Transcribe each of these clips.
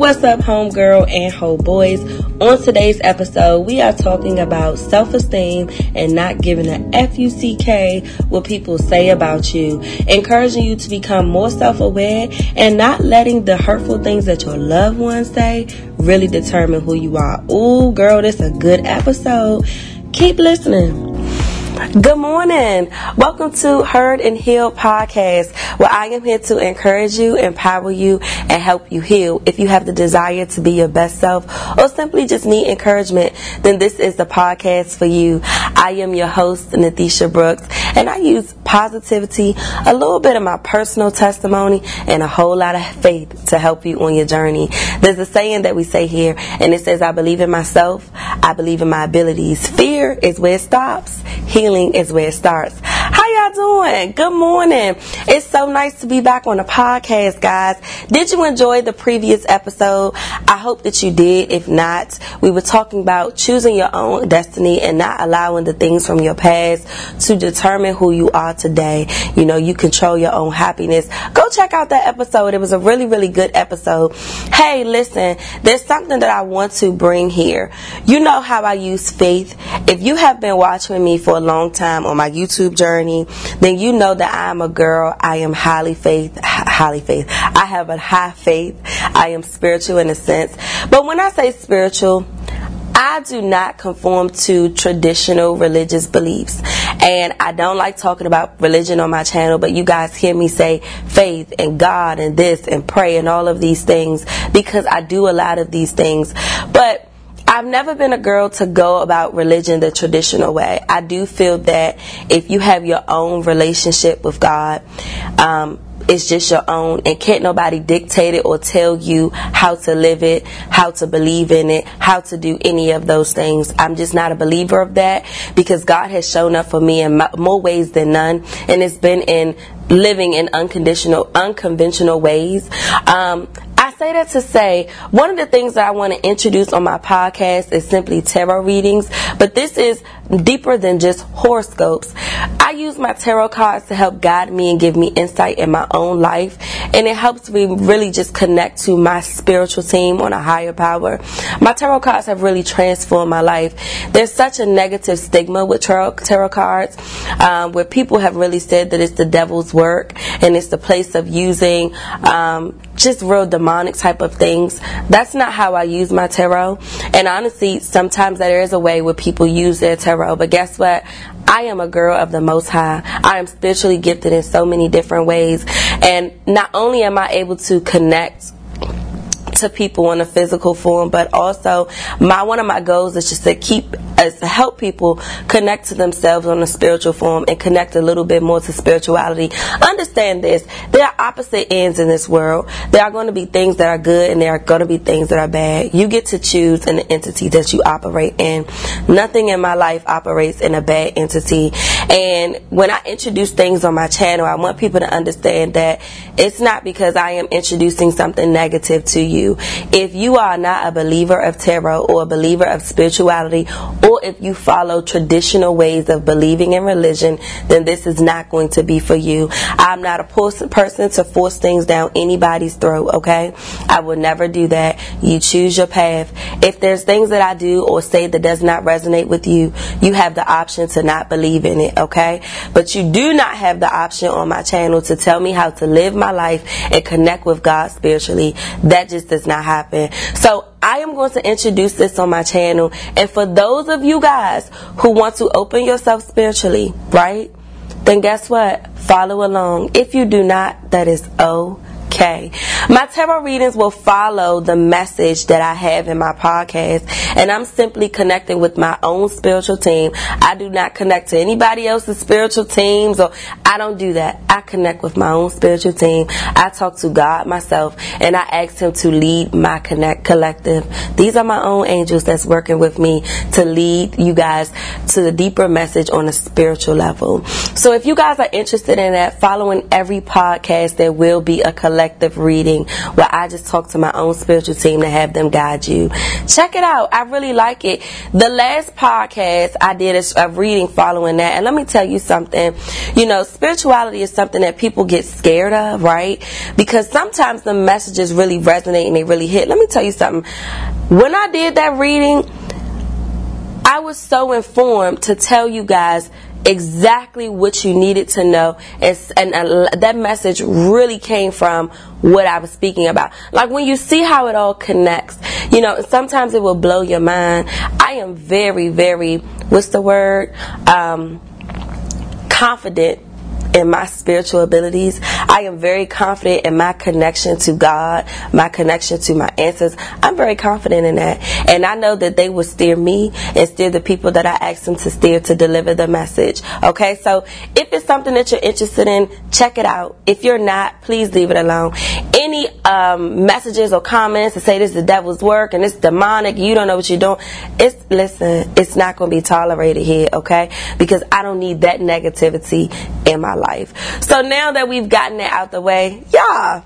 What's up, homegirl and whole boys? On today's episode, we are talking about self esteem and not giving a FUCK what people say about you, encouraging you to become more self aware and not letting the hurtful things that your loved ones say really determine who you are. Ooh, girl, this is a good episode. Keep listening. Good morning. Welcome to Heard and Heal podcast, where I am here to encourage you, empower you, and help you heal. If you have the desire to be your best self or simply just need encouragement, then this is the podcast for you. I am your host, Nathisha Brooks, and I use positivity, a little bit of my personal testimony, and a whole lot of faith to help you on your journey. There's a saying that we say here, and it says, I believe in myself, I believe in my abilities. Fear is where it stops. Healing is where it starts. How y'all doing? Good morning. It's so nice to be back on the podcast, guys. Did you enjoy the previous episode? I hope that you did. If not, we were talking about choosing your own destiny and not allowing the things from your past to determine who you are today. You know, you control your own happiness. Go check out that episode. It was a really, really good episode. Hey, listen, there's something that I want to bring here. You know how I use faith. If you have been watching me for a long time on my YouTube journey, then you know that I'm a girl. I am highly faith, highly faith. I have a high faith. I am spiritual in a sense. But when I say spiritual, I do not conform to traditional religious beliefs. And I don't like talking about religion on my channel, but you guys hear me say faith and God and this and pray and all of these things because I do a lot of these things. But I've never been a girl to go about religion the traditional way. I do feel that if you have your own relationship with God, um, it's just your own and can't nobody dictate it or tell you how to live it, how to believe in it, how to do any of those things. I'm just not a believer of that because God has shown up for me in more ways than none and it's been in living in unconditional unconventional ways. Um, say that to say one of the things that I want to introduce on my podcast is simply tarot readings, but this is deeper than just horoscopes. I use my tarot cards to help guide me and give me insight in my own life, and it helps me really just connect to my spiritual team on a higher power. My tarot cards have really transformed my life. There's such a negative stigma with tarot, tarot cards, um, where people have really said that it's the devil's work and it's the place of using um, just real demonic type of things. That's not how I use my tarot. And honestly, sometimes there is a way where people use their tarot. But guess what? I am a girl of the Most High. I am spiritually gifted in so many different ways. And not only am I able to connect to people in a physical form, but also my one of my goals is just to keep to help people connect to themselves on a spiritual form and connect a little bit more to spirituality. Understand this: there are opposite ends in this world. There are going to be things that are good, and there are going to be things that are bad. You get to choose the entity that you operate in. Nothing in my life operates in a bad entity. And when I introduce things on my channel, I want people to understand that it's not because I am introducing something negative to you. If you are not a believer of tarot or a believer of spirituality, or if you follow traditional ways of believing in religion, then this is not going to be for you. I'm not a person to force things down anybody's throat, okay? I will never do that. You choose your path. If there's things that I do or say that does not resonate with you, you have the option to not believe in it, okay? But you do not have the option on my channel to tell me how to live my life and connect with God spiritually. That just does not happen. So I am going to introduce this on my channel. And for those of you guys who want to open yourself spiritually, right? Then guess what? Follow along. If you do not, that is okay okay. My tarot readings will follow the message that I have in my podcast, and I'm simply connecting with my own spiritual team. I do not connect to anybody else's spiritual teams, or I don't do that. I connect with my own spiritual team. I talk to God myself, and I ask Him to lead my connect Collective. These are my own angels that's working with me to lead you guys to the deeper message on a spiritual level. So if you guys are interested in that, following every podcast, there will be a collective reading where I just talk to my own spiritual team to have them guide you. Check it out. I really like it. The last podcast I did a reading following that. And let me tell you something. You know, spirituality is something that people get scared of, right? Because sometimes the messages really resonate and they really hit. Let me tell you something. When I did that reading, I was so informed to tell you guys exactly what you needed to know. And, uh, that message really came from what I was speaking about. Like when you see how it all connects you know sometimes it will blow your mind. I am very very what's the word? Um, confident in my spiritual abilities. I am very confident in my connection to God, my connection to my answers. I'm very confident in that. And I know that they will steer me and steer the people that I ask them to steer to deliver the message. Okay, so if it's something that you're interested in, check it out. If you're not, please leave it alone. Any um, messages or comments to say this is the devil's work and it's demonic, you don't know what you're doing, it's, listen, it's not going to be tolerated here, okay? Because I don't need that negativity in my life. So now that we've gotten it out the way, yeah.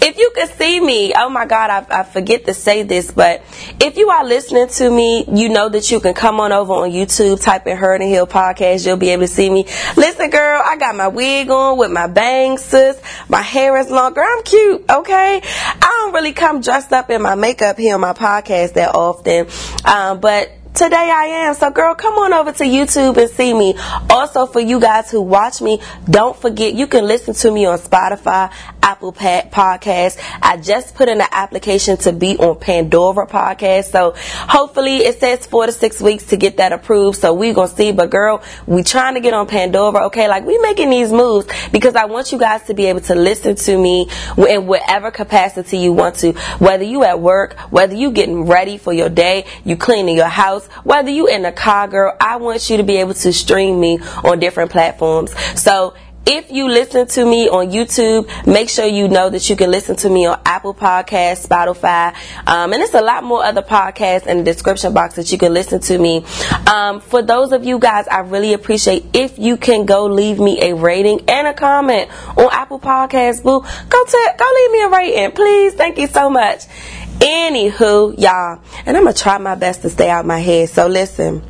If you could see me, oh my God, I, I, forget to say this, but if you are listening to me, you know that you can come on over on YouTube, type in Heard and Heal podcast. You'll be able to see me. Listen, girl, I got my wig on with my bangs, sis. My hair is longer. I'm cute, okay? I don't really come dressed up in my makeup here on my podcast that often, um, but today I am. So, girl, come on over to YouTube and see me. Also, for you guys who watch me, don't forget you can listen to me on Spotify, Apple Podcast. I just put in an application to be on Pandora Podcast. So, hopefully, it says four to six weeks to get that approved. So, we gonna see. But, girl, we trying to get on Pandora. Okay, like we making these moves because I want you guys to be able to listen to me in whatever capacity you want to. Whether you at work, whether you getting ready for your day, you cleaning your house whether you in a car, girl, I want you to be able to stream me on different platforms. So if you listen to me on YouTube, make sure you know that you can listen to me on Apple Podcasts, Spotify, um, and there's a lot more other podcasts in the description box that you can listen to me. Um, for those of you guys, I really appreciate if you can go leave me a rating and a comment on Apple Podcasts. Boo, go to go leave me a rating, please. Thank you so much. Anywho, y'all, and I'm gonna try my best to stay out my head. So listen.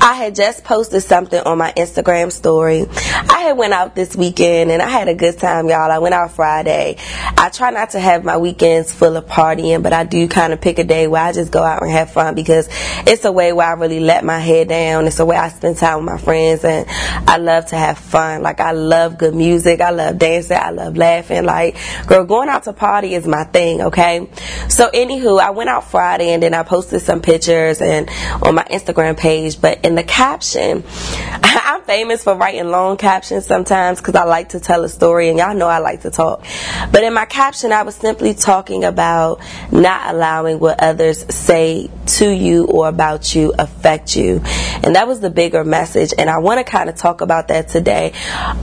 I had just posted something on my Instagram story. I had went out this weekend and I had a good time, y'all. I went out Friday. I try not to have my weekends full of partying, but I do kind of pick a day where I just go out and have fun because it's a way where I really let my head down. It's a way I spend time with my friends and I love to have fun. Like I love good music. I love dancing. I love laughing. Like, girl, going out to party is my thing, okay? So anywho, I went out Friday and then I posted some pictures and on my Instagram page, but in the caption, I'm famous for writing long captions sometimes because I like to tell a story, and y'all know I like to talk. But in my caption, I was simply talking about not allowing what others say to you or about you affect you. And that was the bigger message, and I want to kind of talk about that today.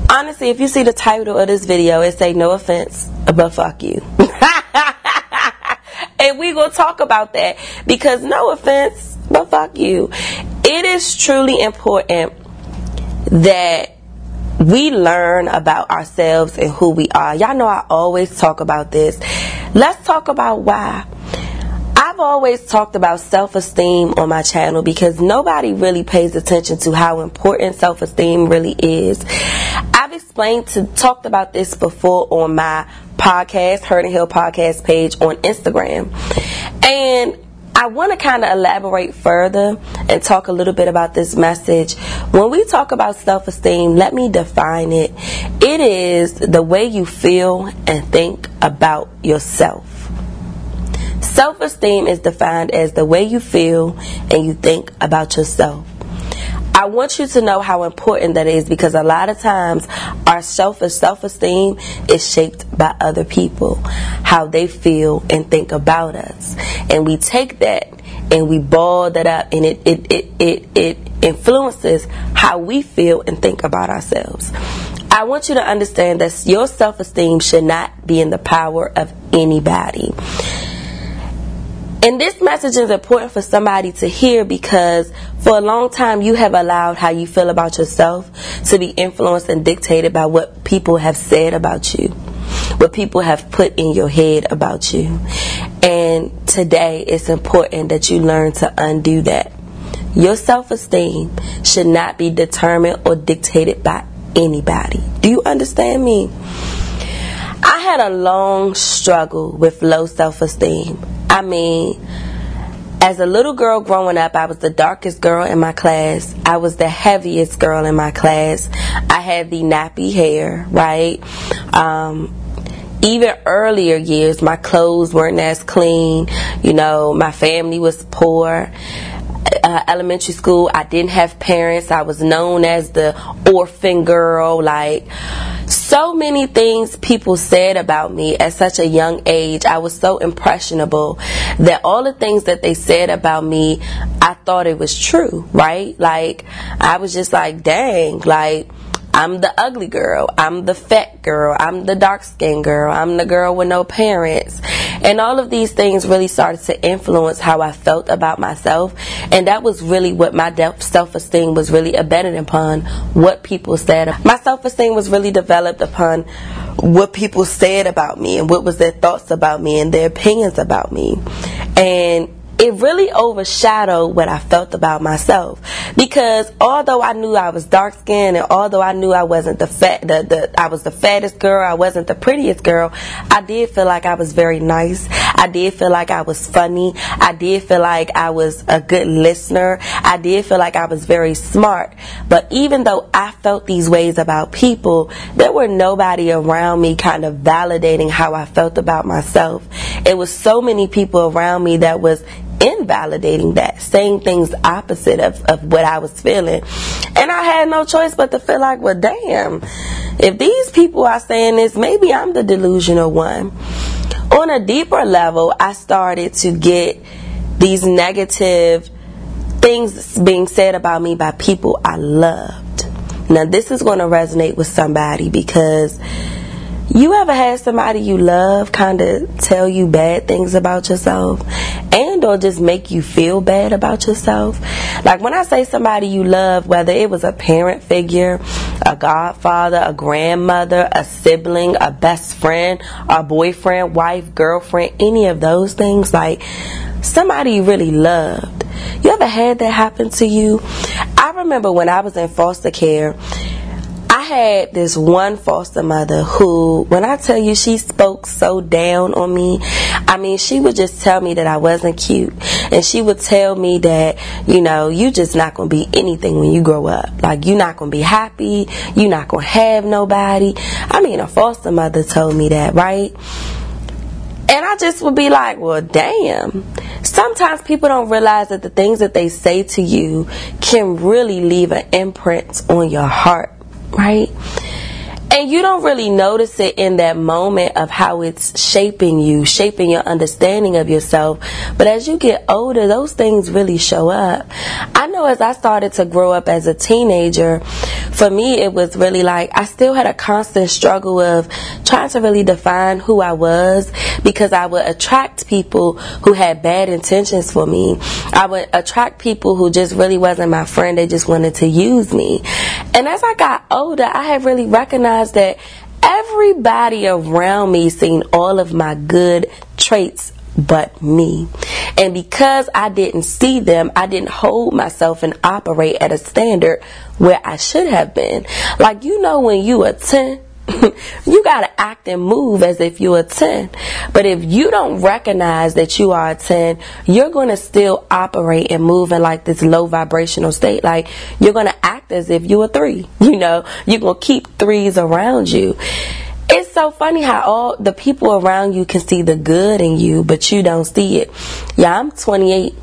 Honestly, if you see the title of this video, it say no offense, but fuck you. and we gonna talk about that because no offense, but fuck you it is truly important that we learn about ourselves and who we are. Y'all know I always talk about this. Let's talk about why. I've always talked about self esteem on my channel because nobody really pays attention to how important self esteem really is. I've explained to talked about this before on my podcast, Heard and Heal podcast page on Instagram. And I want to kind of elaborate further and talk a little bit about this message. When we talk about self esteem, let me define it. It is the way you feel and think about yourself. Self esteem is defined as the way you feel and you think about yourself. I want you to know how important that is because a lot of times our self self esteem is shaped by other people, how they feel and think about us, and we take that and we ball that up, and it it it it, it influences how we feel and think about ourselves. I want you to understand that your self esteem should not be in the power of anybody And this message is important for somebody to hear because for a long time you have allowed how you feel about yourself to be influenced and dictated by what people have said about you, what people have put in your head about you. And today it's important that you learn to undo that. Your self esteem should not be determined or dictated by anybody. Do you understand me? I had a long struggle with low self esteem. I mean, as a little girl growing up, I was the darkest girl in my class. I was the heaviest girl in my class. I had the nappy hair, right? Um, even earlier years, my clothes weren't as clean. You know, my family was poor uh, elementary school, I didn't have parents. I was known as the orphan girl. Like, so many things people said about me at such a young age. I was so impressionable that all the things that they said about me, I thought it was true, right? Like, I was just like, dang, like, I'm the ugly girl. I'm the fat girl. I'm the dark skinned girl. I'm the girl with no parents. And all of these things really started to influence how I felt about myself. And that was really what my self esteem was really embedded upon what people said. My self esteem was really developed upon what people said about me and what was their thoughts about me and their opinions about me. And it really overshadowed what I felt about myself because although I knew I was dark skinned and although I knew I wasn't the fat the, the I was the fattest girl, I wasn't the prettiest girl, I did feel like I was very nice. I did feel like I was funny. I did feel like I was a good listener. I did feel like I was very smart. But even though I felt these ways about people, there were nobody around me kind of validating how I felt about myself. It was so many people around me that was invalidating that, saying things opposite of, of what I was feeling. And I had no choice but to feel like, well, damn, if these people are saying this, maybe I'm the delusional one. On a deeper level, I started to get these negative things being said about me by people I loved. Now, this is going to resonate with somebody because you ever had somebody you love kind of tell you bad things about yourself or just make you feel bad about yourself? Like when I say somebody you love, whether it was a parent figure, a godfather, a grandmother, a sibling, a best friend, a boyfriend, wife, girlfriend, any of those things, like somebody you really loved. You ever had that happen to you? I remember when I was in foster care had this one foster mother who, when I tell you she spoke so down on me, I mean, she would just tell me that I wasn't cute. And she would tell me that, you know, you just not going to be anything when you grow up. Like, you're not going to be happy. You're not going to have nobody. I mean, a foster mother told me that, right? And I just would be like, well, damn. Sometimes people don't realize that the things that they say to you can really leave an imprint on your heart right? And you don't really notice it in that moment of how it's shaping you, shaping your understanding of yourself. But as you get older, those things really show up. I know as I started to grow up as a teenager, for me, it was really like I still had a constant struggle of trying to really define who I was because I would attract people who had bad intentions for me. I would attract people who just really wasn't my friend. They just wanted to use me. And as I got older, I have really recognized that everybody around me seen all of my good traits but me. And because I didn't see them, I didn't hold myself and operate at a standard where I should have been. Like, you know, when you are 10, you got to act and move as if you're a 10. But if you don't recognize that you are a 10, you're going to still operate and move in like this low vibrational state. Like you're going to act as if you're a 3. You know, you're going to keep threes around you. It's so funny how all the people around you can see the good in you, but you don't see it. Yeah, I'm 28.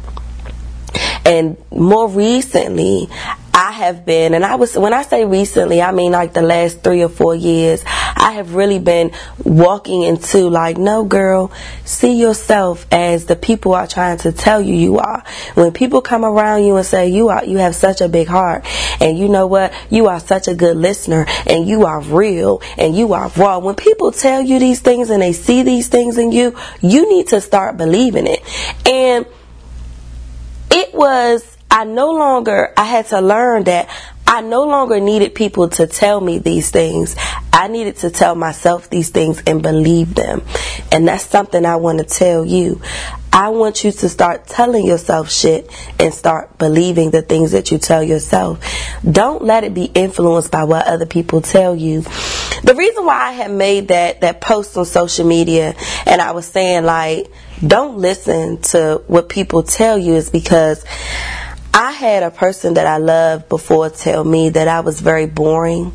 And more recently, I have been, and I was, when I say recently, I mean like the last three or four years, I have really been walking into like, no, girl, see yourself as the people are trying to tell you you are. When people come around you and say you are, you have such a big heart, and you know what, you are such a good listener, and you are real, and you are raw. When people tell you these things and they see these things in you, you need to start believing it. And it was I no longer, I had to learn that I no longer needed people to tell me these things. I needed to tell myself these things and believe them. And that's something I want to tell you. I want you to start telling yourself shit and start believing the things that you tell yourself. Don't let it be influenced by what other people tell you. The reason why I had made that, that post on social media and I was saying like, don't listen to what people tell you is because I had a person that I loved before tell me that I was very boring.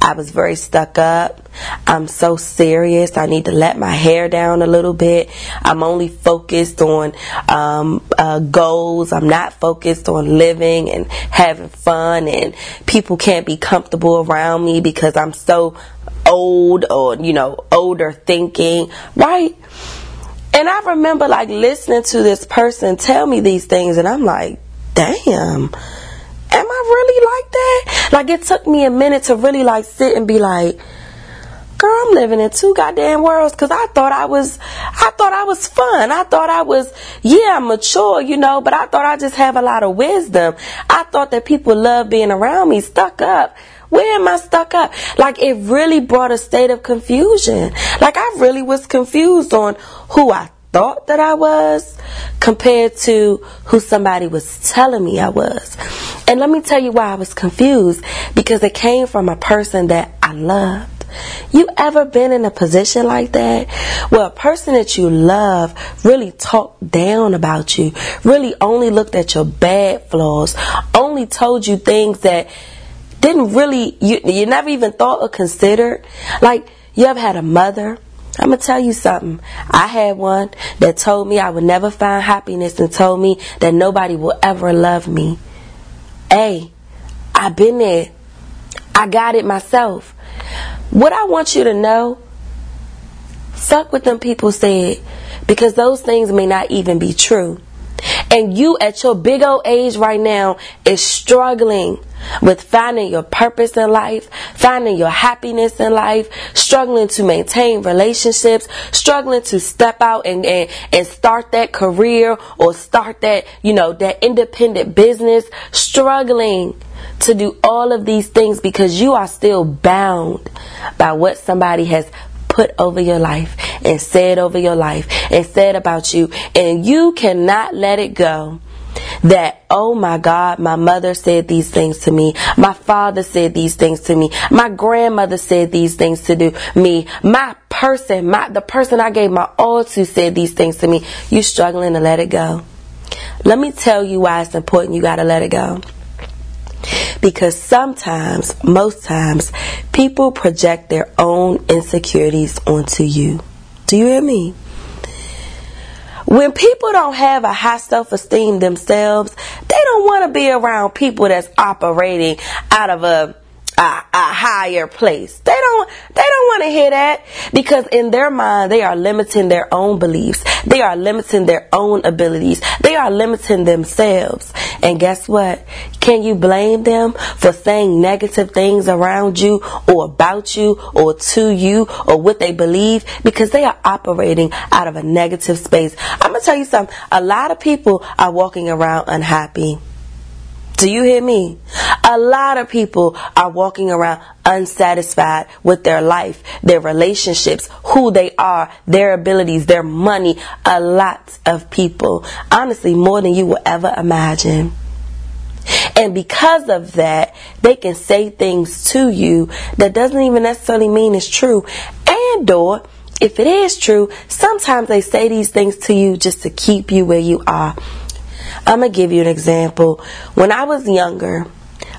I was very stuck up. I'm so serious. I need to let my hair down a little bit. I'm only focused on um, uh, goals. I'm not focused on living and having fun. And people can't be comfortable around me because I'm so old or, you know, older thinking, right? And I remember like listening to this person tell me these things, and I'm like, damn, am I really like that? Like it took me a minute to really like sit and be like, girl, I'm living in two goddamn worlds because I thought I was, I thought I was fun. I thought I was, yeah, I'm mature, you know, but I thought I just have a lot of wisdom. I thought that people love being around me, stuck up. Where am I stuck up? Like it really brought a state of confusion. Like I really was confused on who I thought that I was compared to who somebody was telling me I was. And let me tell you why I was confused because it came from a person that I loved. You ever been in a position like that where a person that you love really talked down about you, really only looked at your bad flaws, only told you things that didn't really, you, you never even thought or considered? Like, you ever had a mother I'm gonna tell you something. I had one that told me I would never find happiness and told me that nobody will ever love me. Hey, I've been there. I got it myself. What I want you to know, fuck what them people said, because those things may not even be true. And you at your big old age right now is struggling with finding your purpose in life, finding your happiness in life, struggling to maintain relationships, struggling to step out and, and, and start that career or start that, you know, that independent business, struggling to do all of these things because you are still bound by what somebody has put over your life and said over your life and said about you and you cannot let it go that, oh my God, my mother said these things to me. My father said these things to me. My grandmother said these things to do me. My person, my, the person I gave my all to said these things to me. You struggling to let it go. Let me tell you why it's important you gotta let it go. Because sometimes, most times, people project their own insecurities onto you. Do you hear me? When people don't have a high self esteem themselves, they don't want to be around people that's operating out of a a, a, higher place. They don't they don't want to hear that because in their mind they are limiting their own beliefs. They are limiting their own abilities. They are limiting themselves. And guess what? Can you blame them for saying negative things around you or about you or to you or what they believe because they are operating out of a negative space. I'm going to tell you something. A lot of people are walking around unhappy. Do you hear me? A lot of people are walking around unsatisfied with their life, their relationships, who they are, their abilities, their money. A lot of people. Honestly, more than you will ever imagine. And because of that, they can say things to you that doesn't even necessarily mean it's true. And or if it is true, sometimes they say these things to you just to keep you where you are. I'm going to give you an example. When I was younger,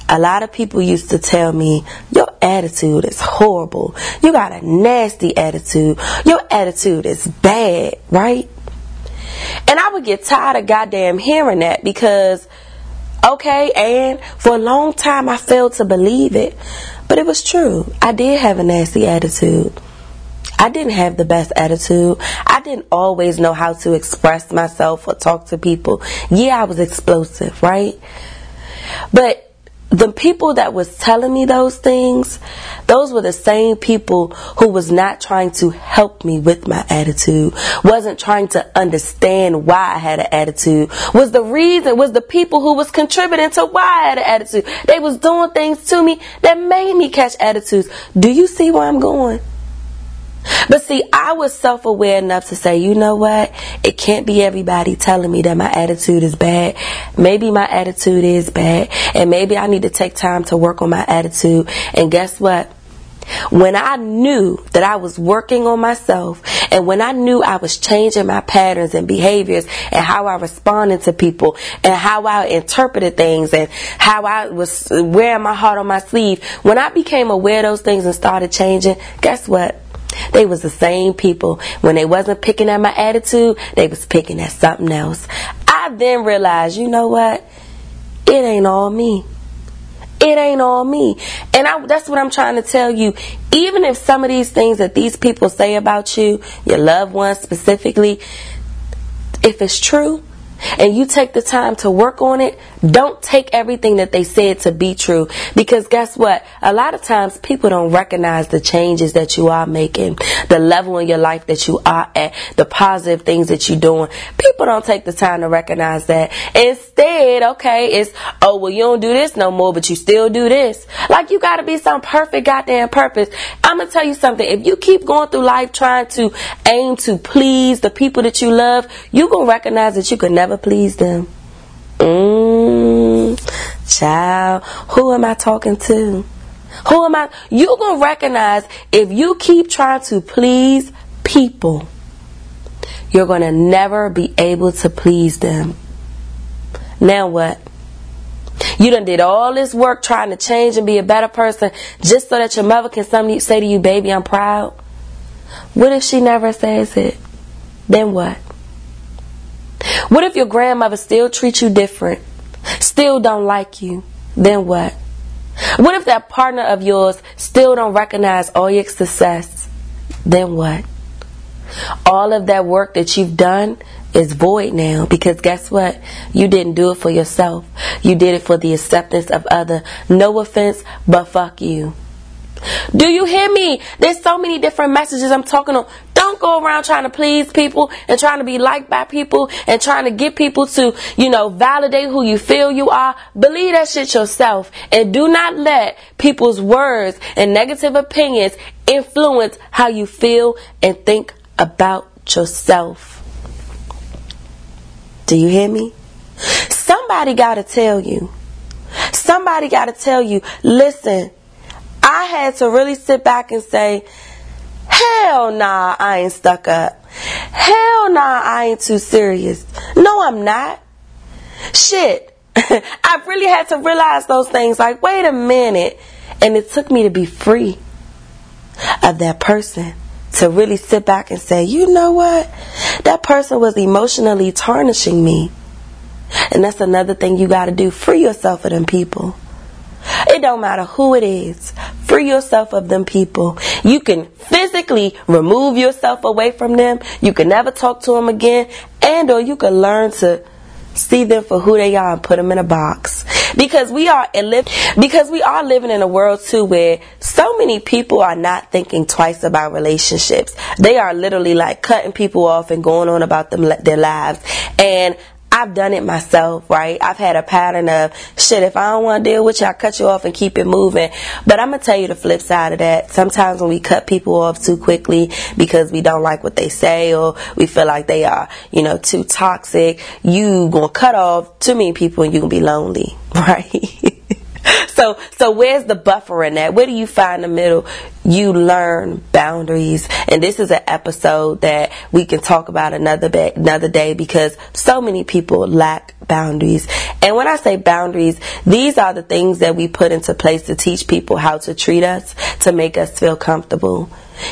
a lot of people used to tell me, your attitude is horrible. You got a nasty attitude. Your attitude is bad, right? And I would get tired of goddamn hearing that because, okay, and for a long time I failed to believe it. But it was true. I did have a nasty attitude. I didn't have the best attitude. I didn't always know how to express myself or talk to people. Yeah, I was explosive, right? But the people that was telling me those things, those were the same people who was not trying to help me with my attitude, wasn't trying to understand why I had an attitude, was the reason, was the people who was contributing to why I had an attitude. They was doing things to me that made me catch attitudes. Do you see where I'm going? But see, I was self aware enough to say, you know what? It can't be everybody telling me that my attitude is bad. Maybe my attitude is bad, and maybe I need to take time to work on my attitude. And guess what? When I knew that I was working on myself and when I knew I was changing my patterns and behaviors and how I responded to people and how I interpreted things and how I was wearing my heart on my sleeve, when I became aware of those things and started changing, guess what? They was the same people. When they wasn't picking at my attitude, they was picking at something else. I then realized, you know what? It ain't all me. It ain't all me. And I, that's what I'm trying to tell you. Even if some of these things that these people say about you, your loved ones specifically, if it's true, and you take the time to work on it, don't take everything that they said to be true. Because guess what? A lot of times people don't recognize the changes that you are making, the level in your life that you are at, the positive things that you're doing. People don't take the time to recognize that. Instead, okay, it's, oh, well, you don't do this no more, but you still do this. Like you gotta be some perfect goddamn purpose. I'm gonna tell you something. If you keep going through life trying to aim to please the people that you love, you gonna recognize that you can never please them. Mmm, child, who am I talking to? Who am I? You gonna recognize if you keep trying to please people, you're gonna never be able to please them. Now what? You done did all this work trying to change and be a better person just so that your mother can say to you, baby, I'm proud. What if she never says it? Then what? What if your grandmother still treats you different, still don't like you? Then what? What if that partner of yours still don't recognize all your success? Then what? All of that work that you've done is void now because guess what? You didn't do it for yourself. You did it for the acceptance of other. No offense, but fuck you. Do you hear me? There's so many different messages I'm talking on. Don't go around trying to please people and trying to be liked by people and trying to get people to, you know, validate who you feel you are. Believe that shit yourself and do not let people's words and negative opinions influence how you feel and think about yourself. Do you hear me? Somebody got to tell you. Somebody got to tell you, listen, I had to really sit back and say, hell nah, I ain't stuck up. Hell nah, I ain't too serious. No, I'm not. Shit. I really had to realize those things like, wait a minute. And it took me to be free of that person to really sit back and say, you know what? That person was emotionally tarnishing me. And that's another thing you got to do. Free yourself of them people. It don't matter who it is. Free yourself of them people. You can physically remove yourself away from them. You can never talk to them again. And or you can learn to see them for who they are and put them in a box. Because we are because we are living in a world too where so many people are not thinking twice about relationships. They are literally like cutting people off and going on about them their lives. And I've done it myself, right? I've had a pattern of shit. If I don't want to deal with you, I cut you off and keep it moving. But I'm gonna tell you the flip side of that. Sometimes when we cut people off too quickly because we don't like what they say or we feel like they are, you know, too toxic, you gonna cut off too many people and you gonna be lonely, right? so so where's the buffer in that? Where do you find the middle? You learn boundaries, and this is an episode that we can talk about another day, another day because so many people lack boundaries. And when I say boundaries, these are the things that we put into place to teach people how to treat us, to make us feel comfortable.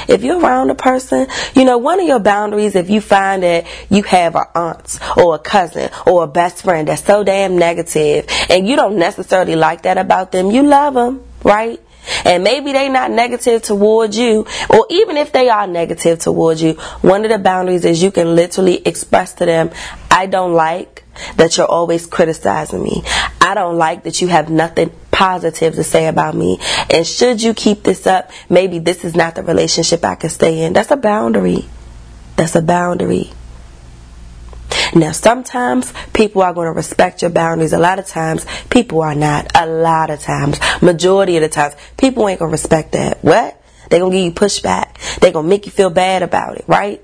If you're around a person, you know, one of your boundaries, if you find that you have an aunt or a cousin or a best friend that's so damn negative and you don't necessarily like that about them, you love them, right? And maybe they not negative towards you, or even if they are negative towards you, one of the boundaries is you can literally express to them, I don't like that you're always criticizing me. I don't like that you have nothing positive to say about me. And should you keep this up, maybe this is not the relationship I can stay in. That's a boundary. That's a boundary. Now, sometimes people are going to respect your boundaries. A lot of times, people are not. A lot of times, majority of the times, people ain't going to respect that. What? They're going to give you pushback. They're going to make you feel bad about it, right?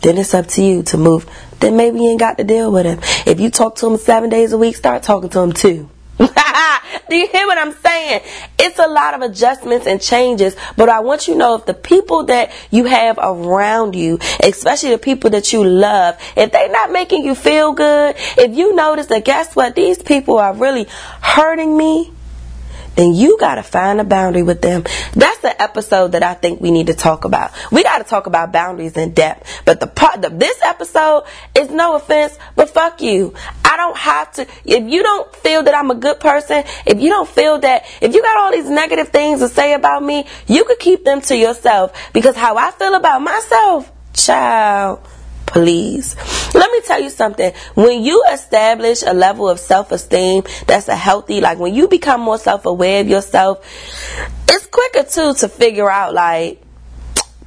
Then it's up to you to move. Then maybe you ain't got to deal with him. If you talk to him seven days a week, start talking to him too. Do you hear what I'm saying? It's a lot of adjustments and changes, but I want you to know if the people that you have around you, especially the people that you love, if they're not making you feel good, if you notice that guess what, these people are really hurting me, then you got to find a boundary with them. That's the episode that I think we need to talk about. We got to talk about boundaries in depth. But the part of this episode is no offense, but fuck you. I don't have to, if you don't feel that I'm a good person, if you don't feel that, if you got all these negative things to say about me, you could keep them to yourself because how I feel about myself, child, please. Let me tell you something. When you establish a level of self esteem that's a healthy, like when you become more self aware of yourself, it's quicker too to figure out like,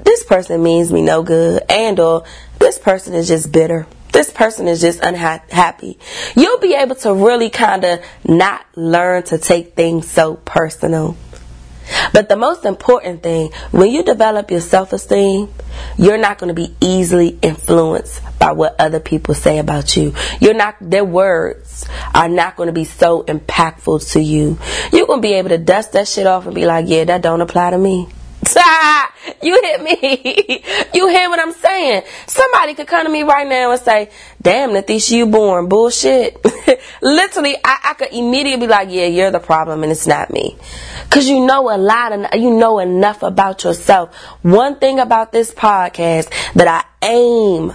this person means me no good and or this person is just bitter. This person is just unhappy. You'll be able to really kind of not learn to take things so personal. But the most important thing, when you develop your self esteem, you're not going to be easily influenced by what other people say about you. You're not, their words are not going to be so impactful to you. You're going to be able to dust that shit off and be like, yeah, that don't apply to me. you hit me. you hear what I'm saying? Somebody could come to me right now and say, damn, Natisha, you born. Bullshit. Literally, I, I could immediately be like, yeah, you're the problem and it's not me. Cause you know a lot of, you know enough about yourself. One thing about this podcast that I aim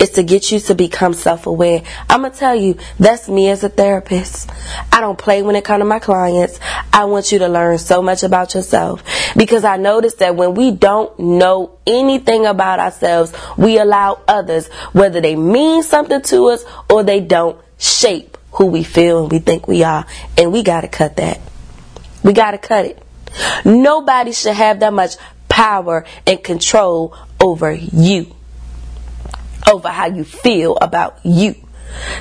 is to get you to become self-aware. I'm gonna tell you, that's me as a therapist. I don't play when it comes to my clients. I want you to learn so much about yourself because I noticed that when we don't know anything about ourselves, we allow others, whether they mean something to us or they don't, shape who we feel and we think we are. And we gotta cut that. We gotta cut it. Nobody should have that much power and control over you over how you feel about you.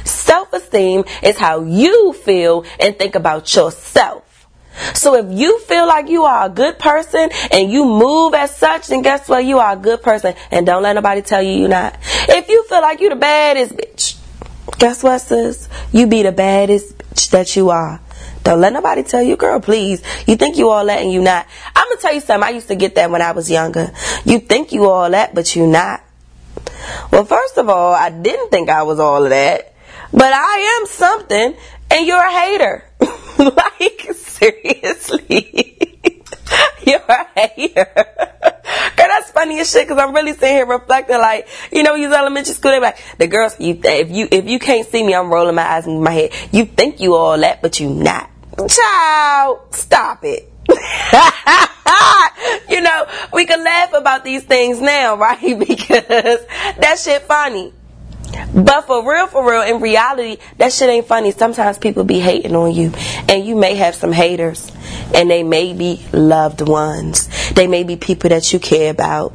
Self esteem is how you feel and think about yourself. So if you feel like you are a good person and you move as such, then guess what? You are a good person and don't let nobody tell you you're not. If you feel like you the baddest bitch, guess what, sis? You be the baddest bitch that you are. Don't let nobody tell you, girl, please. You think you all that and you not. I'm gonna tell you something. I used to get that when I was younger. You think you all that, but you not. Well, first of all, I didn't think I was all of that, but I am something, and you're a hater. like, seriously. you're a hater. Girl, that's funny as shit because I'm really sitting here reflecting like, you know, use elementary school, they're like, the girls, you, if you, if you can't see me, I'm rolling my eyes in my head. You think you all that, but you not. Child, stop it. you know, we can laugh about these things now, right? Because that shit funny. But for real, for real, in reality, that shit ain't funny. Sometimes people be hating on you, and you may have some haters, and they may be loved ones. They may be people that you care about.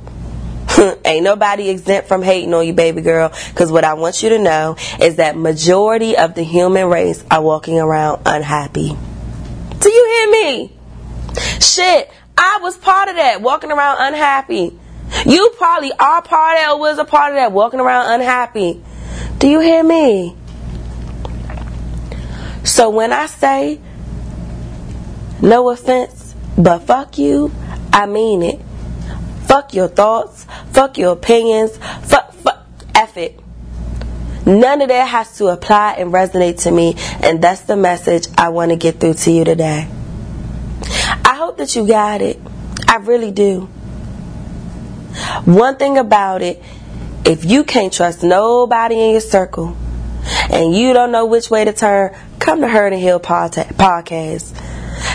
ain't nobody exempt from hating on you, baby girl. Because what I want you to know is that majority of the human race are walking around unhappy. Do you hear me? Shit, I was part of that, walking around unhappy. You probably are part of that or was a part of that, walking around unhappy. Do you hear me? So when I say no offense, but fuck you, I mean it. Fuck your thoughts, fuck your opinions, fuck, fuck, F it. None of that has to apply and resonate to me, and that's the message I want to get through to you today. Hope that you got it. I really do. One thing about it, if you can't trust nobody in your circle and you don't know which way to turn, come to Heard and Heal podcast.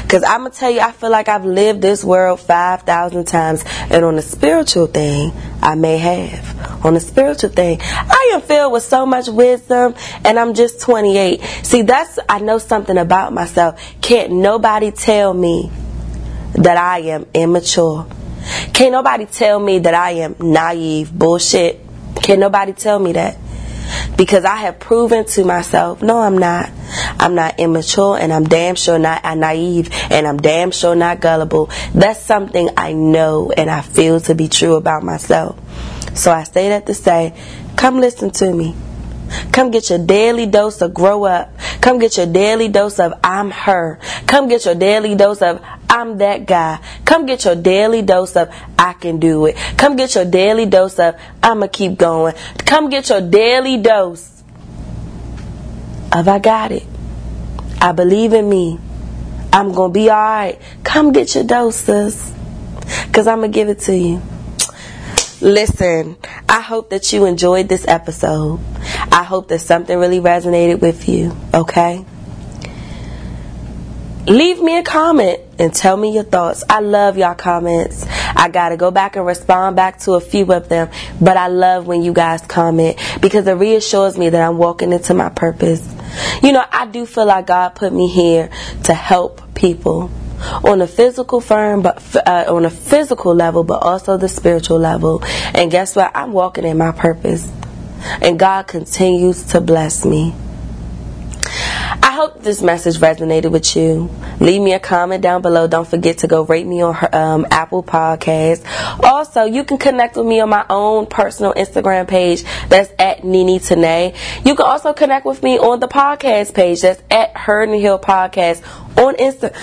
Because I'm going to tell you, I feel like I've lived this world 5,000 times. And on the spiritual thing, I may have. On the spiritual thing, I am filled with so much wisdom and I'm just 28. See, that's, I know something about myself. Can't nobody tell me that I am immature. Can't nobody tell me that I am naive. Bullshit. Can't nobody tell me that because I have proven to myself, no, I'm not. I'm not immature and I'm damn sure not naive and I'm damn sure not gullible. That's something I know and I feel to be true about myself. So I say that to say, come listen to me. Come get your daily dose of grow up. Come get your daily dose of I'm her. Come get your daily dose of I'm that guy. Come get your daily dose of I can do it. Come get your daily dose of I'ma keep going. Come get your daily dose of I got it. I believe in me. I'm gonna be alright. Come get your doses. Cause I'm gonna give it to you. Listen, I hope that you enjoyed this episode. I hope that something really resonated with you, okay? Leave me a comment and tell me your thoughts. I love y'all comments. I gotta go back and respond back to a few of them, but I love when you guys comment because it reassures me that I'm walking into my purpose. You know, I do feel like God put me here to help people on a physical firm, but uh, on a physical level, but also the spiritual level. And guess what? I'm walking in my purpose, and God continues to bless me. This message resonated with you. Leave me a comment down below. Don't forget to go rate me on her, um, Apple Podcast. Also, you can connect with me on my own personal Instagram page. That's at Nini Tanae. You can also connect with me on the podcast page. That's at Heard and Heal Podcast on Insta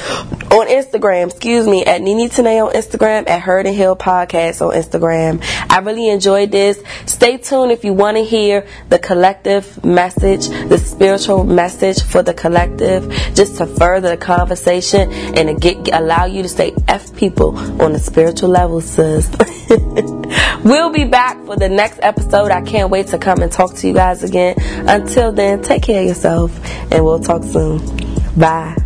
on Instagram, excuse me, at Nini Tanae on Instagram, at Heard and Heal Podcast on Instagram. I really enjoyed this. Stay tuned if you want to hear the collective message, the spiritual message for the collective, just to further the conversation and to get allow you to stay F people on a spiritual level, sis. we'll be back for the next episode. I can't wait to come and talk to you guys again. Until then, take care of yourself and we'll talk soon. Bye.